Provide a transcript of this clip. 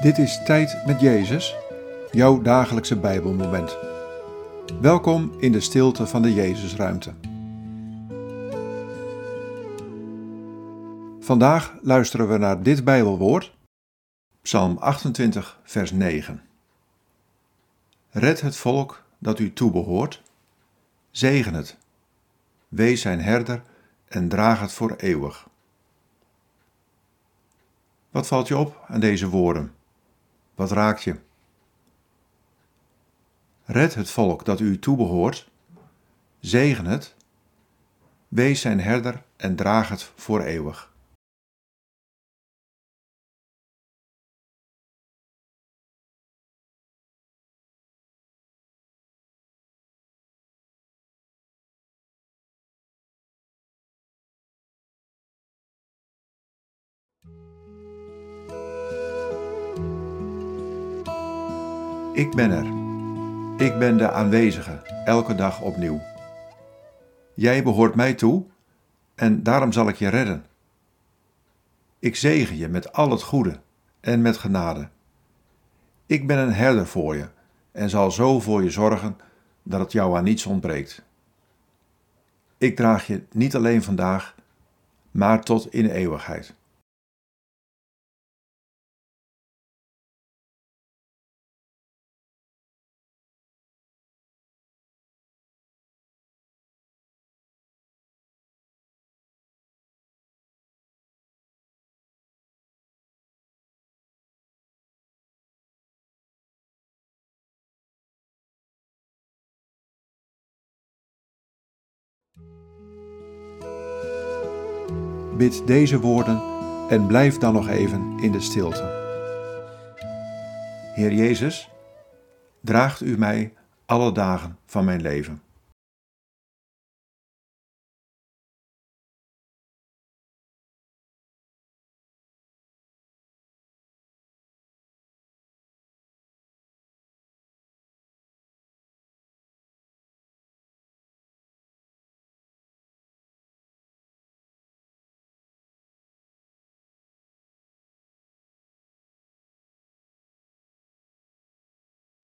Dit is Tijd met Jezus, jouw dagelijkse Bijbelmoment. Welkom in de stilte van de Jezusruimte. Vandaag luisteren we naar dit Bijbelwoord, Psalm 28, vers 9. Red het volk dat u toebehoort, zegen het, wees zijn herder en draag het voor eeuwig. Wat valt je op aan deze woorden? Wat raakt je? Red het volk dat u toebehoort, zegen het, wees zijn herder en draag het voor eeuwig. Ik ben er. Ik ben de aanwezige, elke dag opnieuw. Jij behoort mij toe en daarom zal ik je redden. Ik zegen je met al het goede en met genade. Ik ben een herder voor je en zal zo voor je zorgen dat het jou aan niets ontbreekt. Ik draag je niet alleen vandaag, maar tot in eeuwigheid. Bid deze woorden en blijf dan nog even in de stilte. Heer Jezus, draagt u mij alle dagen van mijn leven.